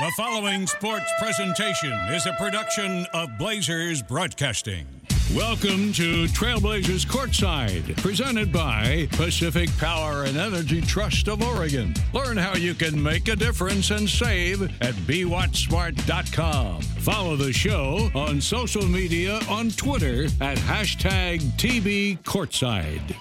The following sports presentation is a production of Blazers Broadcasting. Welcome to Trailblazers Courtside, presented by Pacific Power and Energy Trust of Oregon. Learn how you can make a difference and save at BeWattSmart.com. Follow the show on social media on Twitter at hashtag TB Courtside.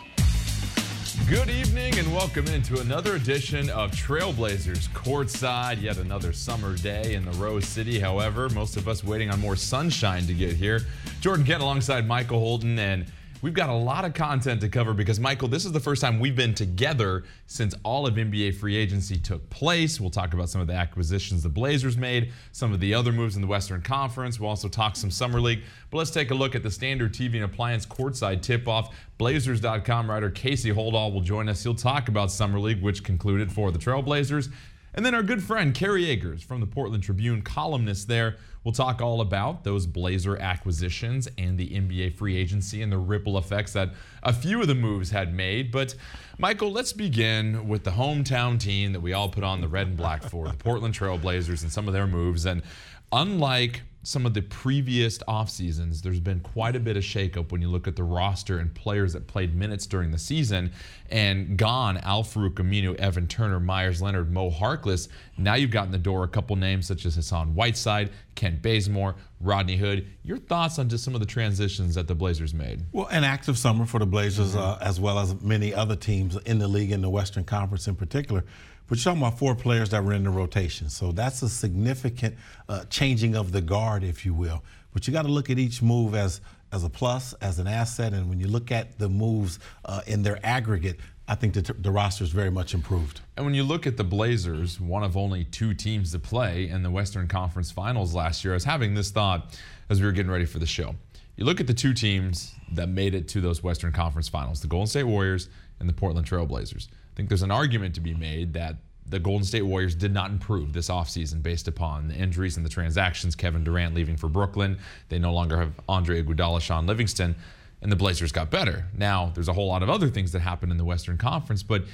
Good evening and welcome into another edition of Trailblazers Courtside. Yet another summer day in the Rose City. However, most of us waiting on more sunshine to get here. Jordan Kent alongside Michael Holton and We've got a lot of content to cover because, Michael, this is the first time we've been together since all of NBA free agency took place. We'll talk about some of the acquisitions the Blazers made, some of the other moves in the Western Conference. We'll also talk some Summer League. But let's take a look at the standard TV and appliance courtside tip off. Blazers.com writer Casey Holdahl will join us. He'll talk about Summer League, which concluded for the Trailblazers. And then our good friend Kerry Eggers from the Portland Tribune, columnist there, will talk all about those Blazer acquisitions and the NBA free agency and the ripple effects that a few of the moves had made. But Michael, let's begin with the hometown team that we all put on the red and black for, the Portland Trailblazers and some of their moves. And unlike some of the previous off seasons, there's been quite a bit of shakeup when you look at the roster and players that played minutes during the season. And gone, Al-Farouq Aminu, Evan Turner, Meyers Leonard, Mo Harkless. Now you've got in the door a couple names such as Hassan Whiteside, Kent Bazemore, Rodney Hood. Your thoughts on just some of the transitions that the Blazers made? Well, an active summer for the Blazers, mm-hmm. uh, as well as many other teams in the league, in the Western Conference in particular. But you're talking about four players that were in the rotation. So that's a significant uh, changing of the guard, if you will. But you got to look at each move as as a plus, as an asset. And when you look at the moves uh, in their aggregate, I think the, the roster is very much improved. And when you look at the Blazers, one of only two teams to play in the Western Conference Finals last year, I was having this thought as we were getting ready for the show. You look at the two teams that made it to those Western Conference Finals, the Golden State Warriors and the Portland Trailblazers think there's an argument to be made that the Golden State Warriors did not improve this offseason based upon the injuries and the transactions. Kevin Durant leaving for Brooklyn. They no longer have Andre Iguodala, Shaun Livingston, and the Blazers got better. Now, there's a whole lot of other things that happened in the Western Conference, but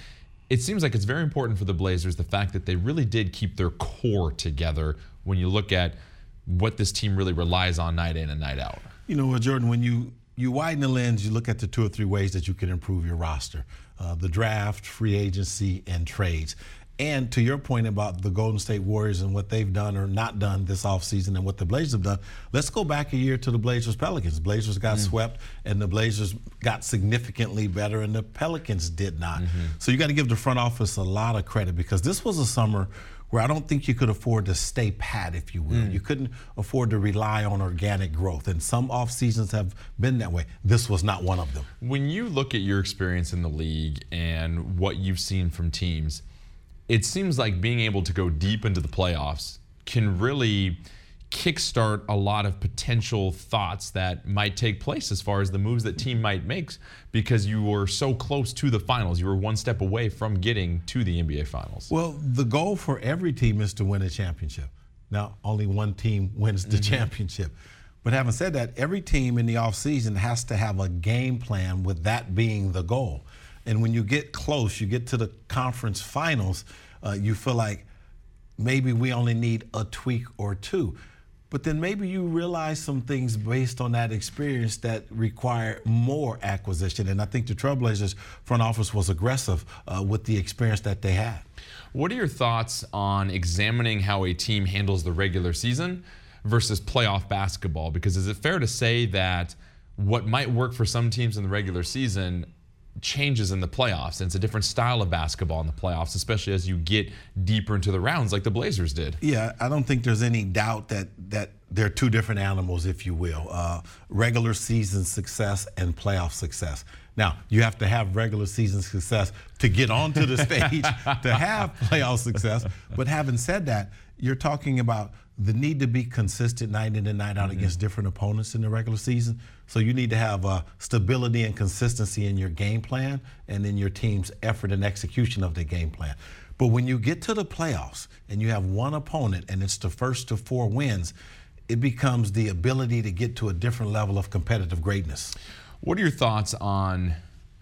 it seems like it's very important for the Blazers the fact that they really did keep their core together when you look at what this team really relies on night in and night out. You know, what, Jordan, when you you widen the lens, you look at the two or three ways that you can improve your roster uh, the draft, free agency, and trades. And to your point about the Golden State Warriors and what they've done or not done this offseason and what the Blazers have done, let's go back a year to the Blazers Pelicans. Blazers got mm. swept and the Blazers got significantly better and the Pelicans did not. Mm-hmm. So you got to give the front office a lot of credit because this was a summer where I don't think you could afford to stay pat, if you will. Mm. You couldn't afford to rely on organic growth. And some off seasons have been that way. This was not one of them. When you look at your experience in the league and what you've seen from teams, it seems like being able to go deep into the playoffs can really kickstart a lot of potential thoughts that might take place as far as the moves that team might make because you were so close to the finals. You were one step away from getting to the NBA finals. Well, the goal for every team is to win a championship. Now, only one team wins the mm-hmm. championship. But having said that, every team in the offseason has to have a game plan with that being the goal. And when you get close, you get to the conference finals, uh, you feel like maybe we only need a tweak or two. But then maybe you realize some things based on that experience that require more acquisition. And I think the Trailblazers front office was aggressive uh, with the experience that they had. What are your thoughts on examining how a team handles the regular season versus playoff basketball? Because is it fair to say that what might work for some teams in the regular season changes in the playoffs. And it's a different style of basketball in the playoffs, especially as you get deeper into the rounds like the Blazers did. Yeah, I don't think there's any doubt that that they're two different animals, if you will. Uh, regular season success and playoff success. Now, you have to have regular season success to get onto the stage to have playoff success. But having said that, you're talking about the need to be consistent night in and night out mm-hmm. against different opponents in the regular season. So you need to have uh, stability and consistency in your game plan and in your team's effort and execution of the game plan. But when you get to the playoffs and you have one opponent and it's the first to four wins, it becomes the ability to get to a different level of competitive greatness. What are your thoughts on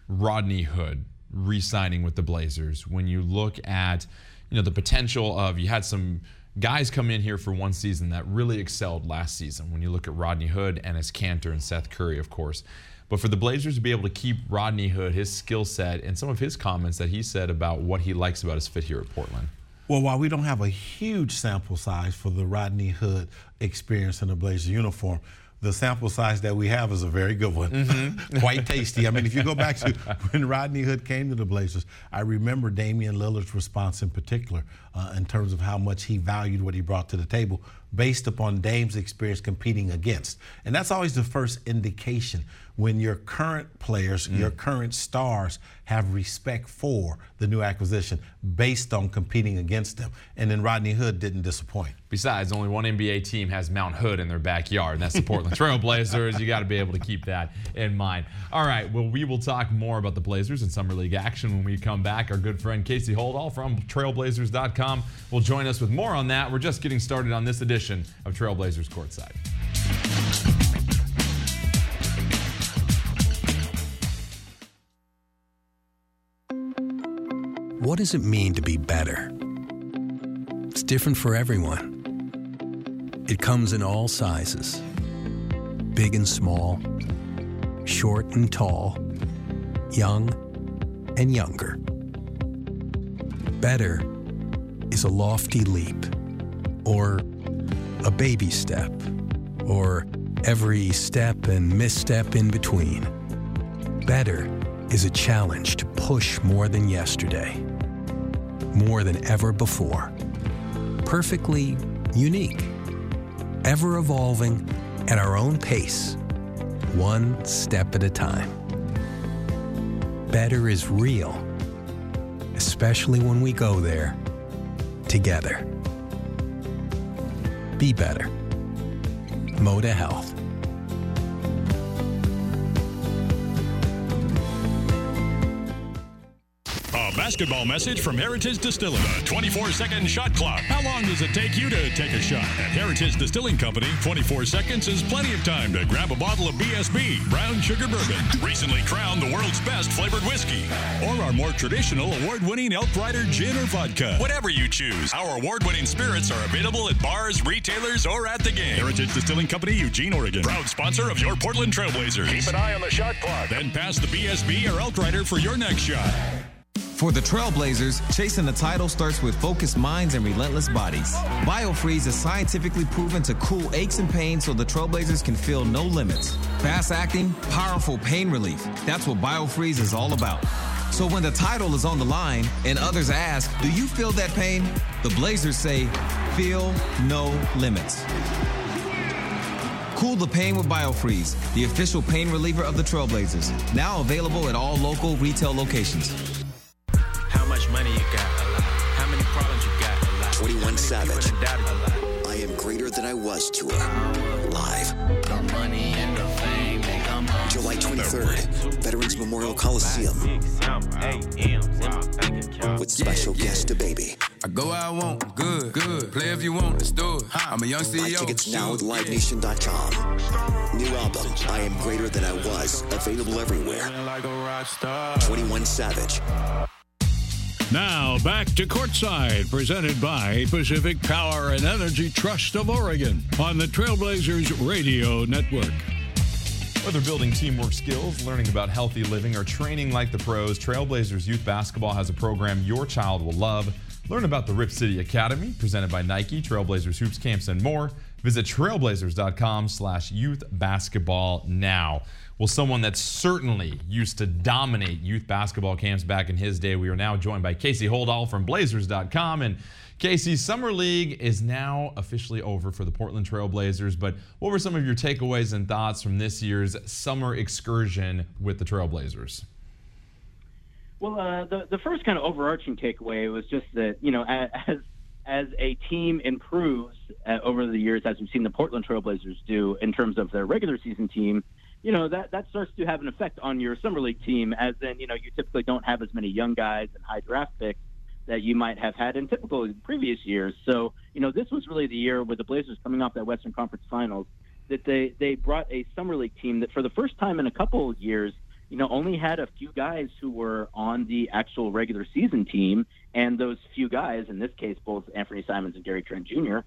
Rodney Hood re-signing with the Blazers when you look at you know the potential of you had some guys come in here for one season that really excelled last season. When you look at Rodney Hood, and Enes Kanter, and Seth Curry, of course. But for the Blazers to be able to keep Rodney Hood, his skill set, and some of his comments that he said about what he likes about his fit here at Portland. Well, while we don't have a huge sample size for the Rodney Hood experience in the Blazers uniform, the sample size that we have is a very good one, mm-hmm. quite tasty. I mean, if you go back to when Rodney Hood came to the Blazers, I remember Damian Lillard's response in particular uh, in terms of how much he valued what he brought to the table based upon Dame's experience competing against. And that's always the first indication when your current players, mm. your current stars have respect for the new acquisition based on competing against them. And then Rodney Hood didn't disappoint. Besides, only one NBA team has Mount Hood in their backyard, and that's the Portland Trail Blazers. You got to be able to keep that in mind. All right, well, we will talk more about the Blazers and Summer League action when we come back. Our good friend Casey Holdahl from trailblazers.com will join us with more on that. We're just getting started on this edition of Trailblazers Courtside. What does it mean to be better? It's different for everyone. It comes in all sizes big and small, short and tall, young and younger. Better is a lofty leap, or a baby step, or every step and misstep in between. Better is a challenge to push more than yesterday more than ever before. Perfectly unique, ever evolving at our own pace, one step at a time. Better is real, especially when we go there together. Be better. Moda Health. Basketball message from Heritage Distilling. A 24 second shot clock. How long does it take you to take a shot? At Heritage Distilling Company, 24 seconds is plenty of time to grab a bottle of BSB, brown sugar bourbon, recently crowned the world's best flavored whiskey, or our more traditional award winning Elk Rider gin or vodka. Whatever you choose, our award winning spirits are available at bars, retailers, or at the game. Heritage Distilling Company, Eugene, Oregon. Proud sponsor of your Portland Trailblazers. Keep an eye on the shot clock. Then pass the BSB or Elk Rider for your next shot. For the Trailblazers, chasing the title starts with focused minds and relentless bodies. BioFreeze is scientifically proven to cool aches and pains so the Trailblazers can feel no limits. Fast acting, powerful pain relief. That's what BioFreeze is all about. So when the title is on the line and others ask, Do you feel that pain? The Blazers say, Feel no limits. Cool the pain with BioFreeze, the official pain reliever of the Trailblazers. Now available at all local retail locations. Savage. I am greater than I was tour. Live. July 23rd, Veterans Memorial Coliseum. With special guest DaBaby. I go where I want, good, good. Play if you want, let's do it. I'm a young CEO. Buy tickets now at livenation.com. New album, I Am Greater Than I Was, available everywhere. 21 Savage. Now back to courtside, presented by Pacific Power and Energy Trust of Oregon on the Trailblazers Radio Network. Whether building teamwork skills, learning about healthy living, or training like the pros, Trailblazers Youth Basketball has a program your child will love. Learn about the Rip City Academy, presented by Nike, Trailblazers Hoops Camps, and more. Visit trailblazers.com slash youth basketball now. Well, someone that certainly used to dominate youth basketball camps back in his day. We are now joined by Casey Holdahl from Blazers.com. And Casey, Summer League is now officially over for the Portland Trail Blazers. But what were some of your takeaways and thoughts from this year's summer excursion with the Trailblazers? Well, uh, the the first kind of overarching takeaway was just that you know as as a team improves uh, over the years, as we've seen the Portland Trailblazers do in terms of their regular season team, you know that that starts to have an effect on your summer league team as then you know you typically don't have as many young guys and high draft picks that you might have had in typical previous years so you know this was really the year with the blazers coming off that western conference finals that they they brought a summer league team that for the first time in a couple of years you know only had a few guys who were on the actual regular season team And those few guys, in this case, both Anthony Simons and Gary Trent Jr.,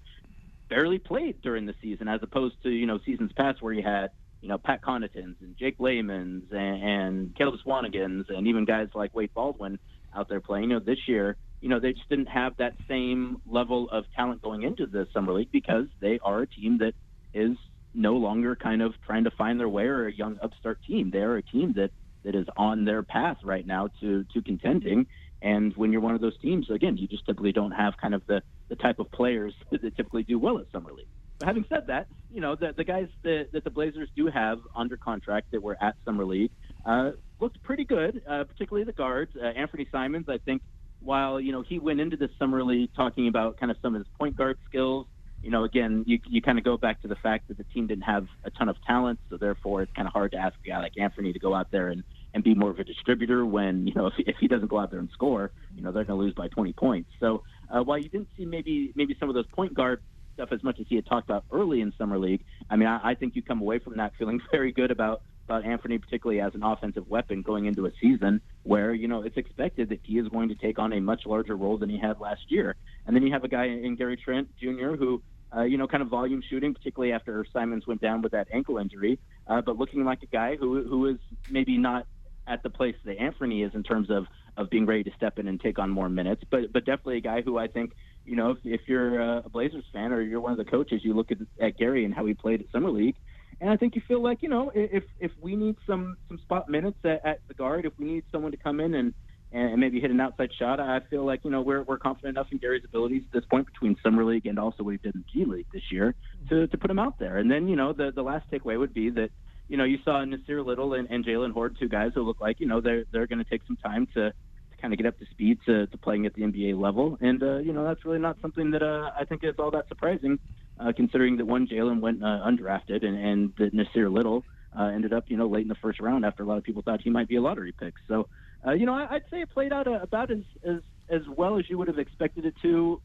barely played during the season, as opposed to you know seasons past where you had you know Pat Connaughtons and Jake Layman's and, and Caleb Swanigan's and even guys like Wade Baldwin out there playing. You know, this year, you know, they just didn't have that same level of talent going into the summer league because they are a team that is no longer kind of trying to find their way or a young upstart team. They are a team that that is on their path right now to to contending. And when you're one of those teams, again, you just typically don't have kind of the, the type of players that typically do well at summer league. But having said that, you know the the guys that, that the Blazers do have under contract that were at summer league uh, looked pretty good, uh, particularly the guards. Uh, Anthony Simons, I think, while you know he went into this summer league talking about kind of some of his point guard skills. You know, again, you you kind of go back to the fact that the team didn't have a ton of talent, so therefore it's kind of hard to ask a guy like Anthony to go out there and and be more of a distributor when you know if, if he doesn't go out there and score, you know they're going to lose by 20 points. So uh, while you didn't see maybe maybe some of those point guard stuff as much as he had talked about early in summer league, I mean I, I think you come away from that feeling very good about about Anthony, particularly as an offensive weapon going into a season where, you know, it's expected that he is going to take on a much larger role than he had last year. And then you have a guy in Gary Trent Jr. who, uh, you know, kind of volume shooting, particularly after Simons went down with that ankle injury, uh, but looking like a guy who, who is maybe not at the place that Anthony is in terms of, of being ready to step in and take on more minutes, but, but definitely a guy who I think, you know, if, if you're a Blazers fan or you're one of the coaches, you look at, at Gary and how he played at Summer League, and I think you feel like you know if if we need some some spot minutes at, at the guard, if we need someone to come in and and maybe hit an outside shot, I feel like you know we're we're confident enough in Gary's abilities at this point between summer league and also what he did in G League this year to to put him out there. And then you know the the last takeaway would be that you know you saw Nassir Little and, and Jaylen Hoard, two guys who look like you know they're they're going to take some time to to kind of get up to speed to, to playing at the NBA level. And, uh, you know, that's really not something that uh, I think is all that surprising, uh, considering that one, Jaylen went uh, undrafted and, and that Nassir Little uh, ended up, you know, late in the first round after a lot of people thought he might be a lottery pick. So, uh, you know, I, would say it played out uh, about as, as, as well as you would have expected it to.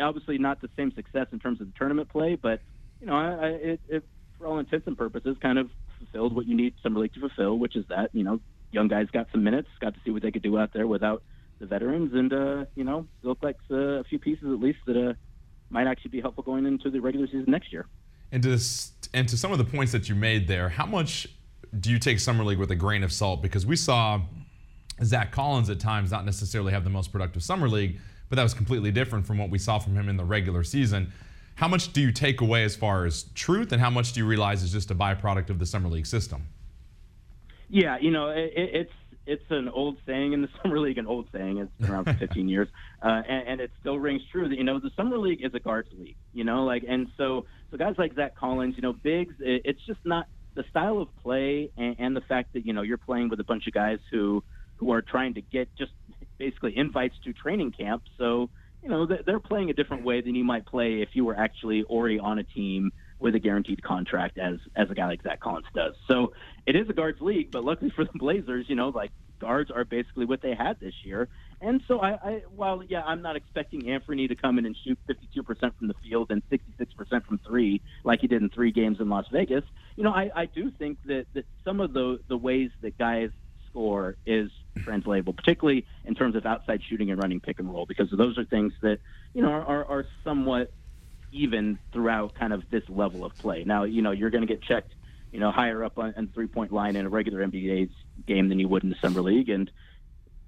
Obviously, not the same success in terms of the tournament play, but, you know, I, I, it, it, for all intents and purposes, kind of fulfilled what you need Summer League to fulfill, which is that, you know, young guys got some minutes, got to see what they could do out there without the veterans, and uh, you know, look like uh, a few pieces at least that uh, might actually be helpful going into the regular season next year. And to and to some of the points that you made there, how much do you take summer league with a grain of salt? Because we saw Zach Collins at times not necessarily have the most productive summer league, but that was completely different from what we saw from him in the regular season. How much do you take away as far as truth, and how much do you realize is just a byproduct of the summer league system? Yeah, you know, it, it's it's an old saying in the summer league, an old saying. It's been around for 15 years, uh, and, and, it still rings true that you know the summer league is a guards league. You know, like and so so guys like Zach Collins, you know, bigs. It, it's just not the style of play and, and the fact that you know you're playing with a bunch of guys who who are trying to get just basically invites to training camp. So you know they're playing a different way than you might play if you were actually already on a team with a guaranteed contract as as a guy like Zach Collins does. So it is a guards league, but luckily for the Blazers, you know, like guards are basically what they had this year. And so I, I while yeah, I'm not expecting Anthony to come in and shoot 52% from the field and 66% from three like he did in three games in Las Vegas. You know, I, I do think that that some of the the ways that guys score is translatable, particularly in terms of outside shooting and running pick and roll, because those are things that you know are, are somewhat even throughout kind of this level of play. Now, you know, you're going to get checked, you know, higher up on, on three point line in a regular NBA game than you would in the summer league, and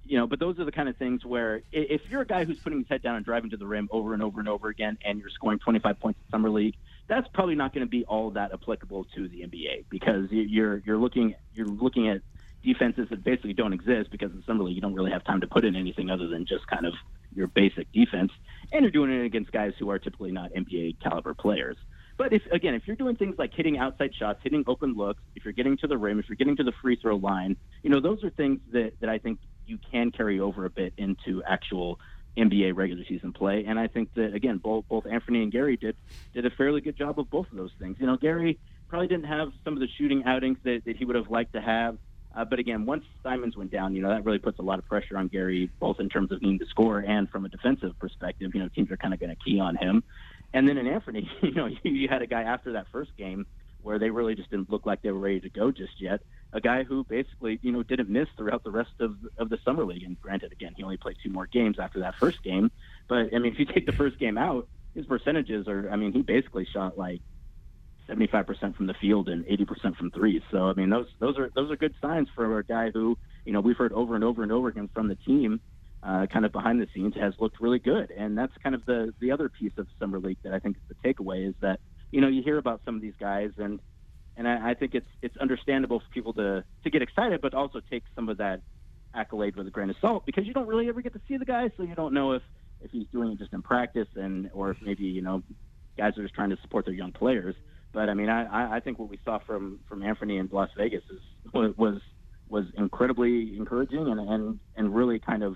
you know, but those are the kind of things where if you're a guy who's putting his head down and driving to the rim over and over and over again, and you're scoring 25 points in summer league, that's probably not going to be all that applicable to the NBA because you're you're looking you're looking at defenses that basically don't exist because in summer league you don't really have time to put in anything other than just kind of your basic defense, and you're doing it against guys who are typically not NBA caliber players. But if again, if you're doing things like hitting outside shots, hitting open looks, if you're getting to the rim, if you're getting to the free throw line, you know those are things that that I think you can carry over a bit into actual NBA regular season play. And I think that again, both both Anthony and Gary did did a fairly good job of both of those things. You know, Gary probably didn't have some of the shooting outings that, that he would have liked to have. Uh, but again, once Simons went down, you know, that really puts a lot of pressure on Gary, both in terms of needing to score and from a defensive perspective. You know, teams are kind of going to key on him. And then in Anthony, you know, you, you had a guy after that first game where they really just didn't look like they were ready to go just yet. a guy who basically you know didn't miss throughout the rest of of the summer league. And granted, again, he only played two more games after that first game. But I mean, if you take the first game out, his percentages are. I mean, he basically shot like 75% from the field and 80% from threes. So I mean, those those are those are good signs for a guy who you know we've heard over and over and over again from the team. Uh, kind of behind the scenes has looked really good, and that's kind of the the other piece of summer league that I think is the takeaway is that you know you hear about some of these guys and and I, I think it's it's understandable for people to to get excited, but also take some of that accolade with a grain of salt because you don't really ever get to see the guy, so you don't know if if he's doing it just in practice and or if maybe you know guys are just trying to support their young players. But I mean, I, I think what we saw from from Anthony in Las Vegas is was was incredibly encouraging and and and really kind of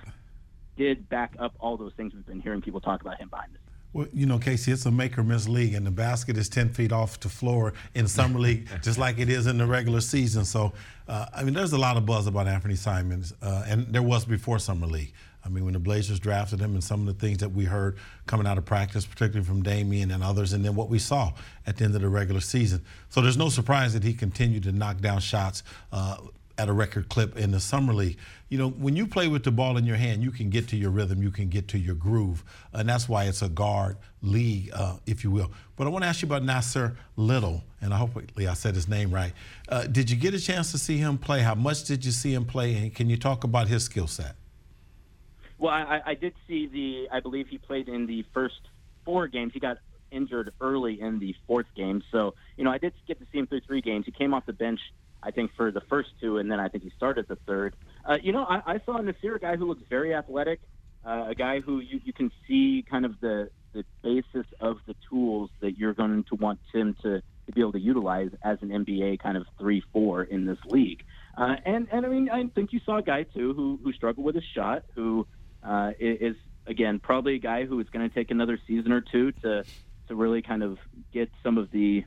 did back up all those things we've been hearing people talk about him behind the. Well, you know, Casey, it's a make or miss league, and the basket is 10 feet off the floor in summer league, just like it is in the regular season. So, uh, I mean, there's a lot of buzz about Anthony Simons, uh, and there was before summer league. I mean, when the Blazers drafted him and some of the things that we heard coming out of practice, particularly from Damian and others, and then what we saw at the end of the regular season. So there's no surprise that he continued to knock down shots uh, at a record clip in the summer league. You know, when you play with the ball in your hand, you can get to your rhythm, you can get to your groove, and that's why it's a guard league, uh, if you will. But I want to ask you about Nassir Little, and I hopefully I said his name right. Uh, did you get a chance to see him play? How much did you see him play? And can you talk about his skill set? Well, I, I did see the. I believe he played in the first four games. He got injured early in the fourth game, so you know I did get to see him through three games. He came off the bench I think for the first two, and then I think he started the third. Uh, you know, I, I saw Nassir, a guy who looks very athletic, uh, a guy who you, you can see kind of the the basis of the tools that you're going to want him to, to be able to utilize as an NBA kind of three four in this league. Uh, and and I mean, I think you saw a guy too who who struggled with his shot, who uh, is again probably a guy who is going to take another season or two to to really kind of get some of the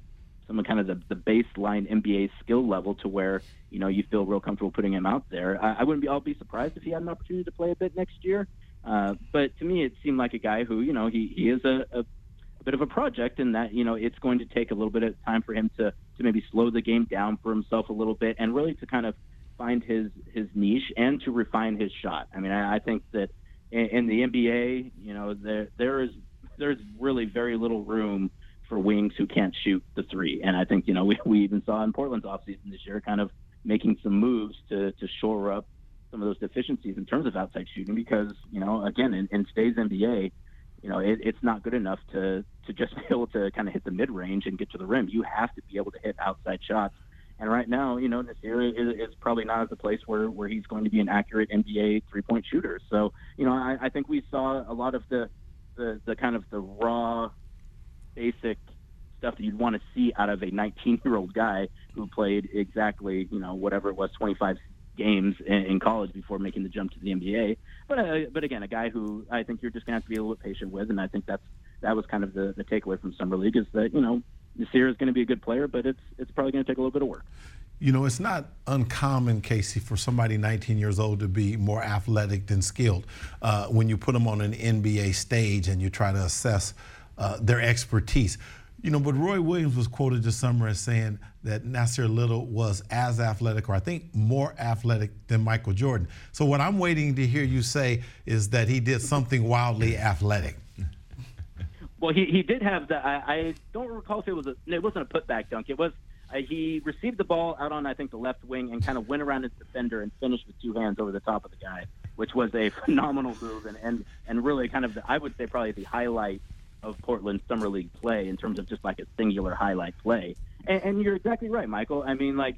some of kind of the, the baseline NBA skill level to where you know you feel real comfortable putting him out there. I, I wouldn't be I'll be surprised if he had an opportunity to play a bit next year. Uh, but to me, it seemed like a guy who you know he, he is a, a, bit of a project and that you know it's going to take a little bit of time for him to to maybe slow the game down for himself a little bit and really to kind of find his his niche and to refine his shot. I mean, I, I think that in, in the NBA, you know, there there is there's really very little room for wings who can't shoot the three. And I think, you know, we, we even saw in Portland's offseason this year kind of making some moves to, to shore up some of those deficiencies in terms of outside shooting because, you know, again, in, in today's NBA, you know, it, it's not good enough to, to just be able to kind of hit the mid range and get to the rim. You have to be able to hit outside shots. And right now, you know, Nassir is, is probably not at the place where, where he's going to be an accurate NBA three point shooter. So, you know, I, I think we saw a lot of the, the, the kind of the raw basic stuff that you'd want to see out of a 19 year old guy who played exactly, you know, whatever it was, 25 games in, in college before making the jump to the NBA. But uh, but again, a guy who I think you're just gonna have to be a little bit patient with, and I think that's that was kind of the, the takeaway from summer league is that you know Nassir is going to be a good player, but it's it's probably going to take a little bit of work. You know, it's not uncommon, Casey, for somebody 19 years old to be more athletic than skilled. Uh, when you put them on an NBA stage and you try to assess uh, their expertise. You know, but Roy Williams was quoted this summer as saying that Nassir Little was as athletic, or I think more athletic than Michael Jordan. So what I'm waiting to hear you say is that he did something wildly athletic. Well, he, he did have the. I, I don't recall if it was a. It wasn't a putback dunk. It was. Uh, he received the ball out on I think the left wing and kind of went around his defender and finished with two hands over the top of the guy, which was a phenomenal move and and and really kind of the, I would say probably the highlight of Portland Summer League play in terms of just like a singular highlight play. And, and you're exactly right, Michael. I mean, like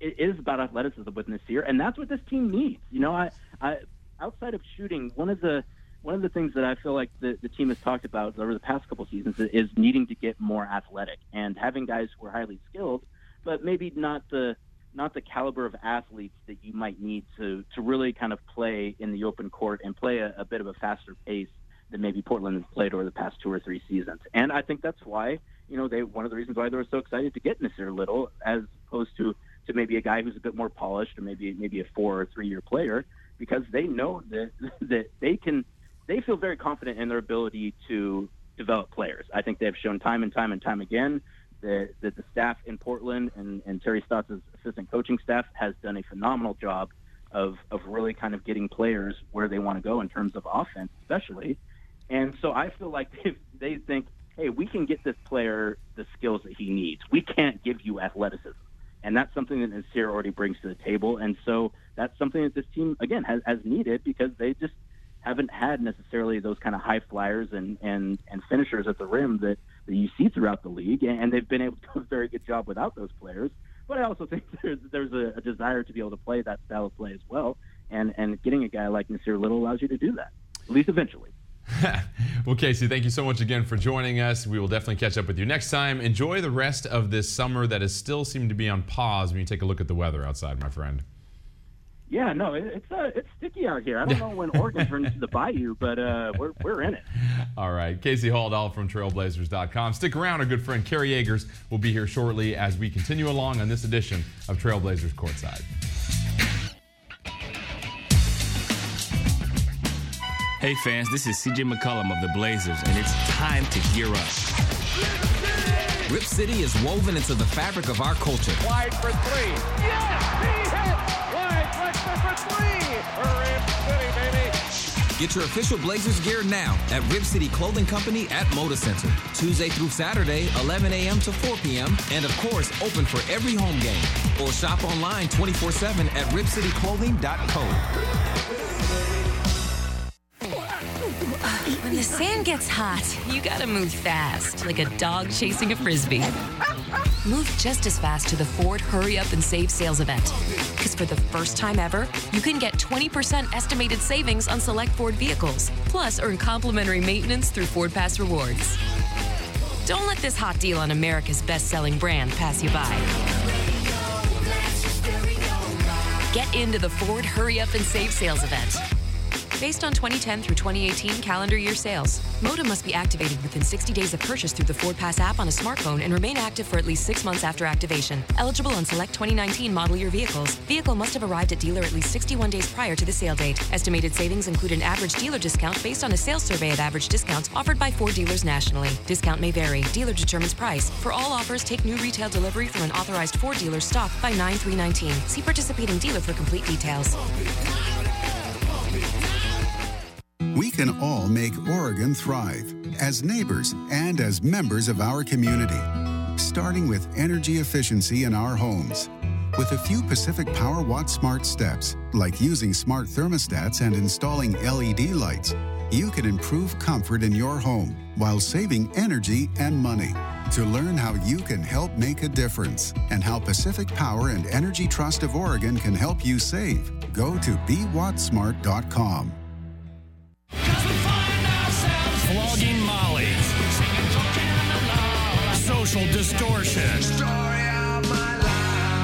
it is about athleticism with Nassir, and that's what this team needs. You know, I, I outside of shooting, one of the one of the things that I feel like the, the team has talked about over the past couple seasons is needing to get more athletic and having guys who are highly skilled, but maybe not the not the caliber of athletes that you might need to to really kind of play in the open court and play a, a bit of a faster pace than maybe Portland has played over the past two or three seasons. And I think that's why, you know, they one of the reasons why they were so excited to get Nassir Little as opposed to to maybe a guy who's a bit more polished or maybe maybe a four or three year player because they know that that they can they feel very confident in their ability to develop players. I think they've shown time and time and time again that, that the staff in Portland and, and Terry Stotts' assistant coaching staff has done a phenomenal job of, of really kind of getting players where they want to go in terms of offense, especially. And so I feel like if they think, hey, we can get this player the skills that he needs, we can't give you athleticism. And that's something that Nassir already brings to the table. And so that's something that this team, again, has, has needed because they just haven't had necessarily those kind of high flyers and, and, and finishers at the rim that, that you see throughout the league. And they've been able to do a very good job without those players. But I also think there's, there's a, a desire to be able to play that style of play as well. And, and getting a guy like Nassir Little allows you to do that, at least eventually. well, Casey, thank you so much again for joining us. We will definitely catch up with you next time. Enjoy the rest of this summer that has still seemed to be on pause when you take a look at the weather outside, my friend. Yeah, no, it, it's uh, it's sticky out here. I don't know when Oregon turns into the bayou, but uh, we're, we're in it. All right. Casey Holdahl from Trailblazers.com. Stick around. Our good friend Kerry Eggers will be here shortly as we continue along on this edition of Trailblazers Courtside. Hey fans, this is CJ McCollum of the Blazers, and it's time to gear up. Rip City is woven into the fabric of our culture. Wide for three. Yes, he hits. Wide Get your official Blazers gear now at Rip City Clothing Company at Moda Center. Tuesday through Saturday, 11 a.m. to 4 p.m. And of course, open for every home game. Or shop online 24 7 at ripcityclothing.co. When the sand gets hot, you gotta move fast, like a dog chasing a frisbee. Move just as fast to the Ford Hurry Up and Save sales event. Because for the first time ever, you can get 20% estimated savings on select Ford vehicles, plus earn complimentary maintenance through Ford Pass Rewards. Don't let this hot deal on America's best selling brand pass you by. Get into the Ford Hurry Up and Save sales event. Based on 2010 through 2018 calendar year sales, Moda must be activated within 60 days of purchase through the Ford Pass app on a smartphone and remain active for at least six months after activation. Eligible on select 2019 model year vehicles. Vehicle must have arrived at dealer at least 61 days prior to the sale date. Estimated savings include an average dealer discount based on a sales survey of average discounts offered by Ford dealers nationally. Discount may vary. Dealer determines price. For all offers, take new retail delivery from an authorized Ford dealer stock by 9 319. See participating dealer for complete details. We can all make Oregon thrive as neighbors and as members of our community, starting with energy efficiency in our homes. With a few Pacific Power Watt Smart steps, like using smart thermostats and installing LED lights, you can improve comfort in your home while saving energy and money. To learn how you can help make a difference and how Pacific Power and Energy Trust of Oregon can help you save, go to BeWattSmart.com. Social Distortion.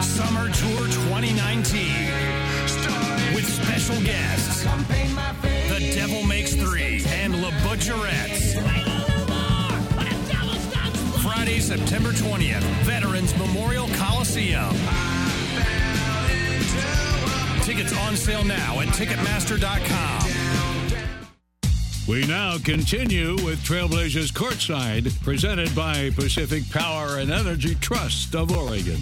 Summer Tour 2019. With special guests. The Devil Makes Three and La Butcherettes. Friday, September 20th, Veterans Memorial Coliseum. Tickets on sale now at Ticketmaster.com. We now continue with Trailblazers Courtside, presented by Pacific Power and Energy Trust of Oregon.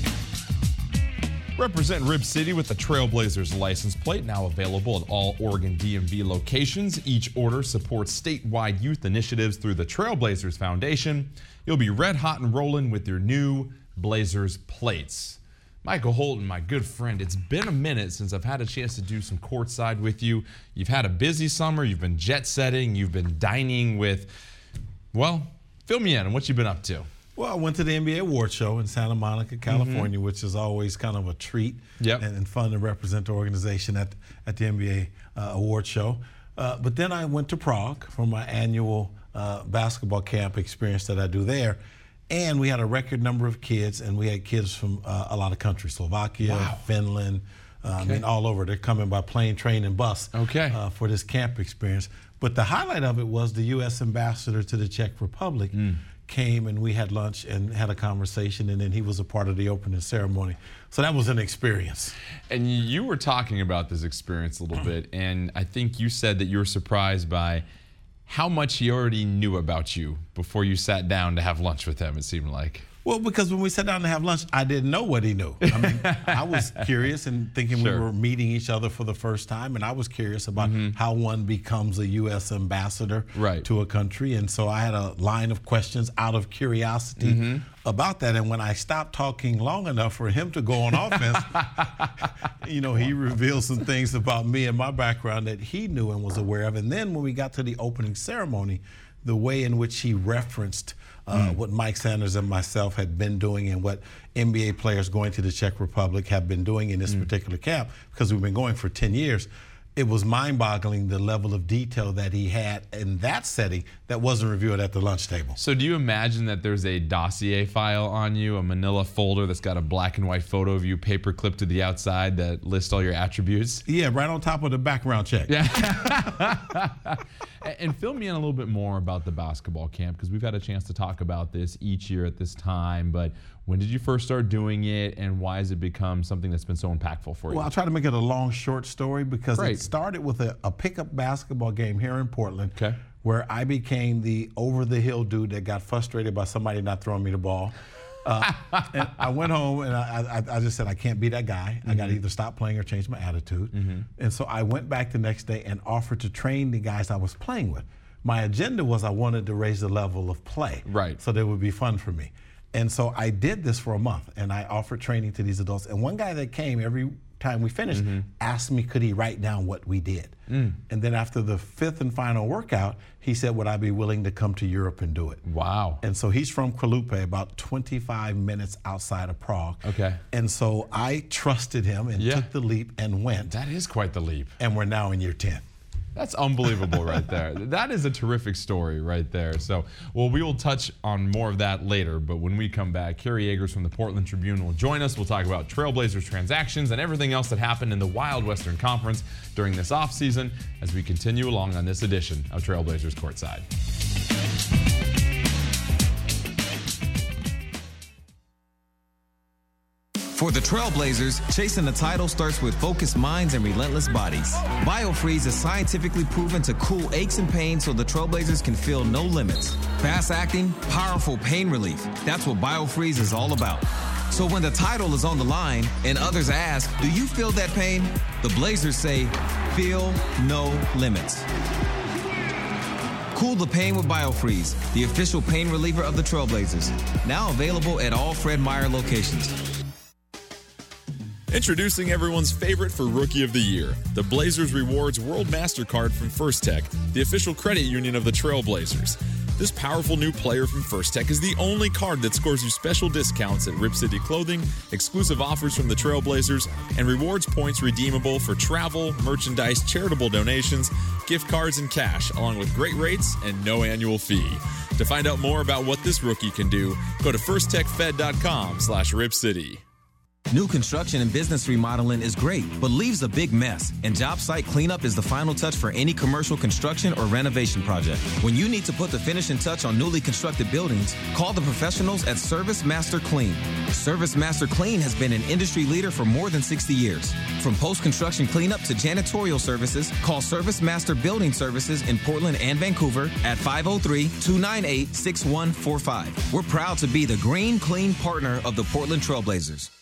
Represent Rip City with the Trailblazers license plate, now available at all Oregon DMV locations. Each order supports statewide youth initiatives through the Trailblazers Foundation. You'll be red hot and rolling with your new Blazers plates. Michael Holton, my good friend, it's been a minute since I've had a chance to do some courtside with you. You've had a busy summer, you've been jet setting, you've been dining with, well, fill me in on what you've been up to. Well, I went to the NBA award show in Santa Monica, California, Mm-hmm. which is always kind of a treat Yep. and, and fun to represent the organization at, at the NBA uh, award show. Uh, but then I went to Prague for my annual uh, basketball camp experience that I do there. And we had a record number of kids, and we had kids from uh, a lot of countries Slovakia, Wow. Finland, I Okay. mean, all over. They're coming by plane, train, and bus Okay. uh, for this camp experience. But the highlight of it was the U.S. ambassador to the Czech Republic Mm. came and we had lunch and had a conversation, and then he was a part of the opening ceremony. So that was an experience. And you were talking about this experience a little bit, and I think you said that you were surprised by how much he already knew about you before you sat down to have lunch with him, it seemed like. Well, because when we sat down to have lunch, I didn't know what he knew. I mean, I was curious and thinking Sure. we were meeting each other for the first time, and I was curious about mm-hmm. how one becomes a U.S. ambassador Right. to a country. And so I had a line of questions out of curiosity mm-hmm. about that. And when I stopped talking long enough for him to go on offense, you know, he revealed some things about me and my background that he knew and was aware of. And then when we got to the opening ceremony, the way in which he referenced uh, what Mike Sanders and myself had been doing and what NBA players going to the Czech Republic have been doing in this particular camp, because we've been going for 10 years. It was mind boggling the level of detail that he had in that setting that wasn't revealed at the lunch table. So, do you imagine that there's a dossier file on you, a manila folder that's got a black and white photo of you paper clipped to the outside that lists all your attributes? Yeah, right on top of the background check. And- and fill me in a little bit more about the basketball camp because we've had a chance to talk about this each year at this time. But when did you first start doing it, and why has it become something that's been so impactful for you? Well, I'll try to make it a long, short story because Great. it started with a, a pickup basketball game here in Portland where I became the over the hill dude that got frustrated by somebody not throwing me the ball. Uh, and I went home and I, I, I just said, I can't be that guy. I got to either stop playing or change my attitude. Mhm. And so I went back the next day and offered to train the guys I was playing with. My agenda was I wanted to raise the level of play. Right. So that it would be fun for me. And so I did this for a month and I offered training to these adults. And one guy that came every time we finished asked me, could he write down what we did? Mm. And then after the fifth and final workout, he said, Would I be willing to come to Europe and do it? Wow. And so he's from Kralupy, about 25 minutes outside of Prague. Okay. And so I trusted him and Yeah. took the leap and went. That is quite the leap. And we're now in year 10. That's unbelievable right there. That is a terrific story right there. So, well, we will touch on more of that later. But when we come back, Kerry Eggers from the Portland Tribune will join us. We'll talk about Trailblazers transactions and everything else that happened in the Wild Western Conference during this offseason as we continue along on this edition of Trailblazers Courtside. For the Trailblazers, chasing the title starts with focused minds and relentless bodies. BioFreeze is scientifically proven to cool aches and pains so the Trailblazers can feel no limits. Fast acting, powerful pain relief. That's what BioFreeze is all about. So when the title is on the line and others ask, Do you feel that pain? The Blazers say, Feel no limits. Cool the pain with BioFreeze, the official pain reliever of the Trailblazers. Now available at all Fred Meyer locations. Introducing everyone's favorite for Rookie of the Year, the Blazers Rewards World MasterCard from First Tech, the official credit union of the Trailblazers. This powerful new player from First Tech is the only card that scores you special discounts at Rip City Clothing, exclusive offers from the Trailblazers, and rewards points redeemable for travel, merchandise, charitable donations, gift cards, and cash, along with great rates and no annual fee. To find out more about what this rookie can do, go to firsttechfed.com slash ripcity. New construction and business remodeling is great, but leaves a big mess. And job site cleanup is the final touch for any commercial construction or renovation project. When you need to put the finishing touch on newly constructed buildings, call the professionals at Service Master Clean. Service Master Clean has been an industry leader for more than 60 years. From post construction cleanup to janitorial services, call Service Master Building Services in Portland and Vancouver at 503 298 6145. We're proud to be the green, clean partner of the Portland Trailblazers.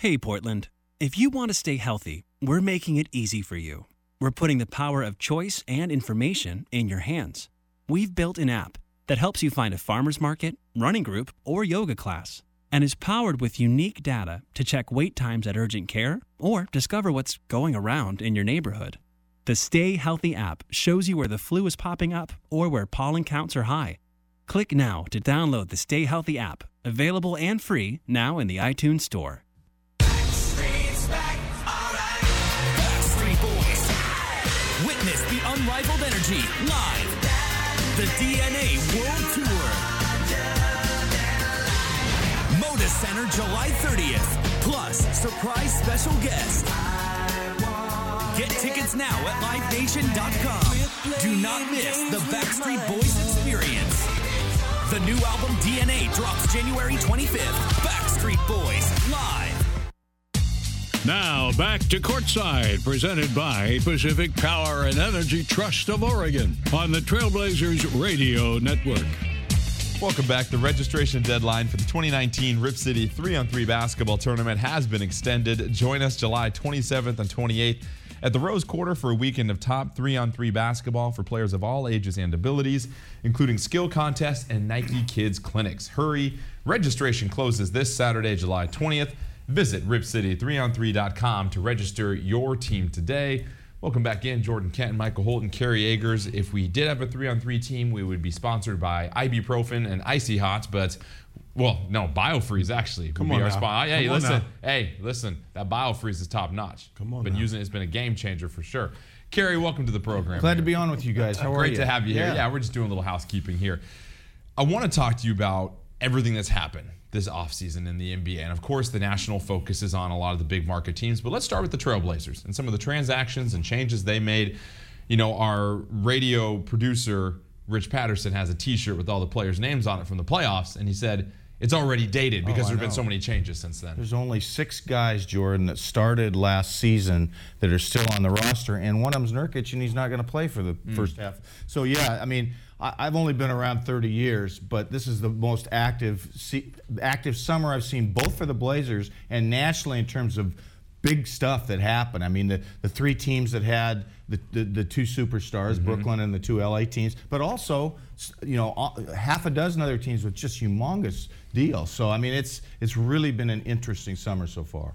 Hey, Portland. If you want to stay healthy, we're making it easy for you. We're putting the power of choice and information in your hands. We've built an app that helps you find a farmer's market, running group, or yoga class, and is powered with unique data to check wait times at urgent care or discover what's going around in your neighborhood. The Stay Healthy app shows you where the flu is popping up or where pollen counts are high. Click now to download the Stay Healthy app, available and free now in the iTunes Store. Unrivaled energy live. The DNA World Tour. Moda Center July 30th. Plus, surprise special guest. Get tickets now at livenation.com. Do not miss the Backstreet Boys experience. The new album DNA drops January 25th. Backstreet Boys live. Now back to courtside, presented by Pacific Power and Energy Trust of Oregon on the Trailblazers Radio Network. Welcome back. The registration deadline for the 2019 Rip City 3 on 3 basketball tournament has been extended. Join us July 27th and 28th at the Rose Quarter for a weekend of top 3 on 3 basketball for players of all ages and abilities, including skill contests and Nike Kids clinics. Hurry. Registration closes this Saturday, July 20th. Visit ripcity3on3.com to register your team today. Welcome back in, Jordan Kent, Michael Holton, Kerry Eggers. If we did have a three-on-three team, we would be sponsored by ibuprofen and icy hot, but well, no, BioFreeze actually Come would on be our now. spot. Hey, Come listen, now. hey, listen, that BioFreeze is top notch. Come on been now. using it. It's been a game changer for sure. Kerry, welcome to the program. Glad to be on with you guys. How are Great you? to have you here. Yeah. Yeah, we're just doing a little housekeeping here. I want to talk to you about everything that's happened this offseason in the NBA. And of course, the national focus is on a lot of the big market teams. But let's start with the Trailblazers and some of the transactions and changes they made. You know, our radio producer, Rich Patterson, has a t shirt with all the players' names on it from the playoffs. And he said, it's already dated because Oh, there have been so many changes since then. There's only six guys, Jordan, that started last season that are still on the roster, and one of them's Nurkic, and he's not going to play for the Mm. first half. So yeah, I mean, I, I've only been around 30 years, but this is the most active se- active summer I've seen, both for the Blazers and nationally in terms of big stuff that happened. I mean, the, the three teams that had the, the, the two superstars, Mm-hmm. Brooklyn and the two LA teams, but also, you know, half a dozen other teams with just humongous deals. So, I mean, it's it's really been an interesting summer so far.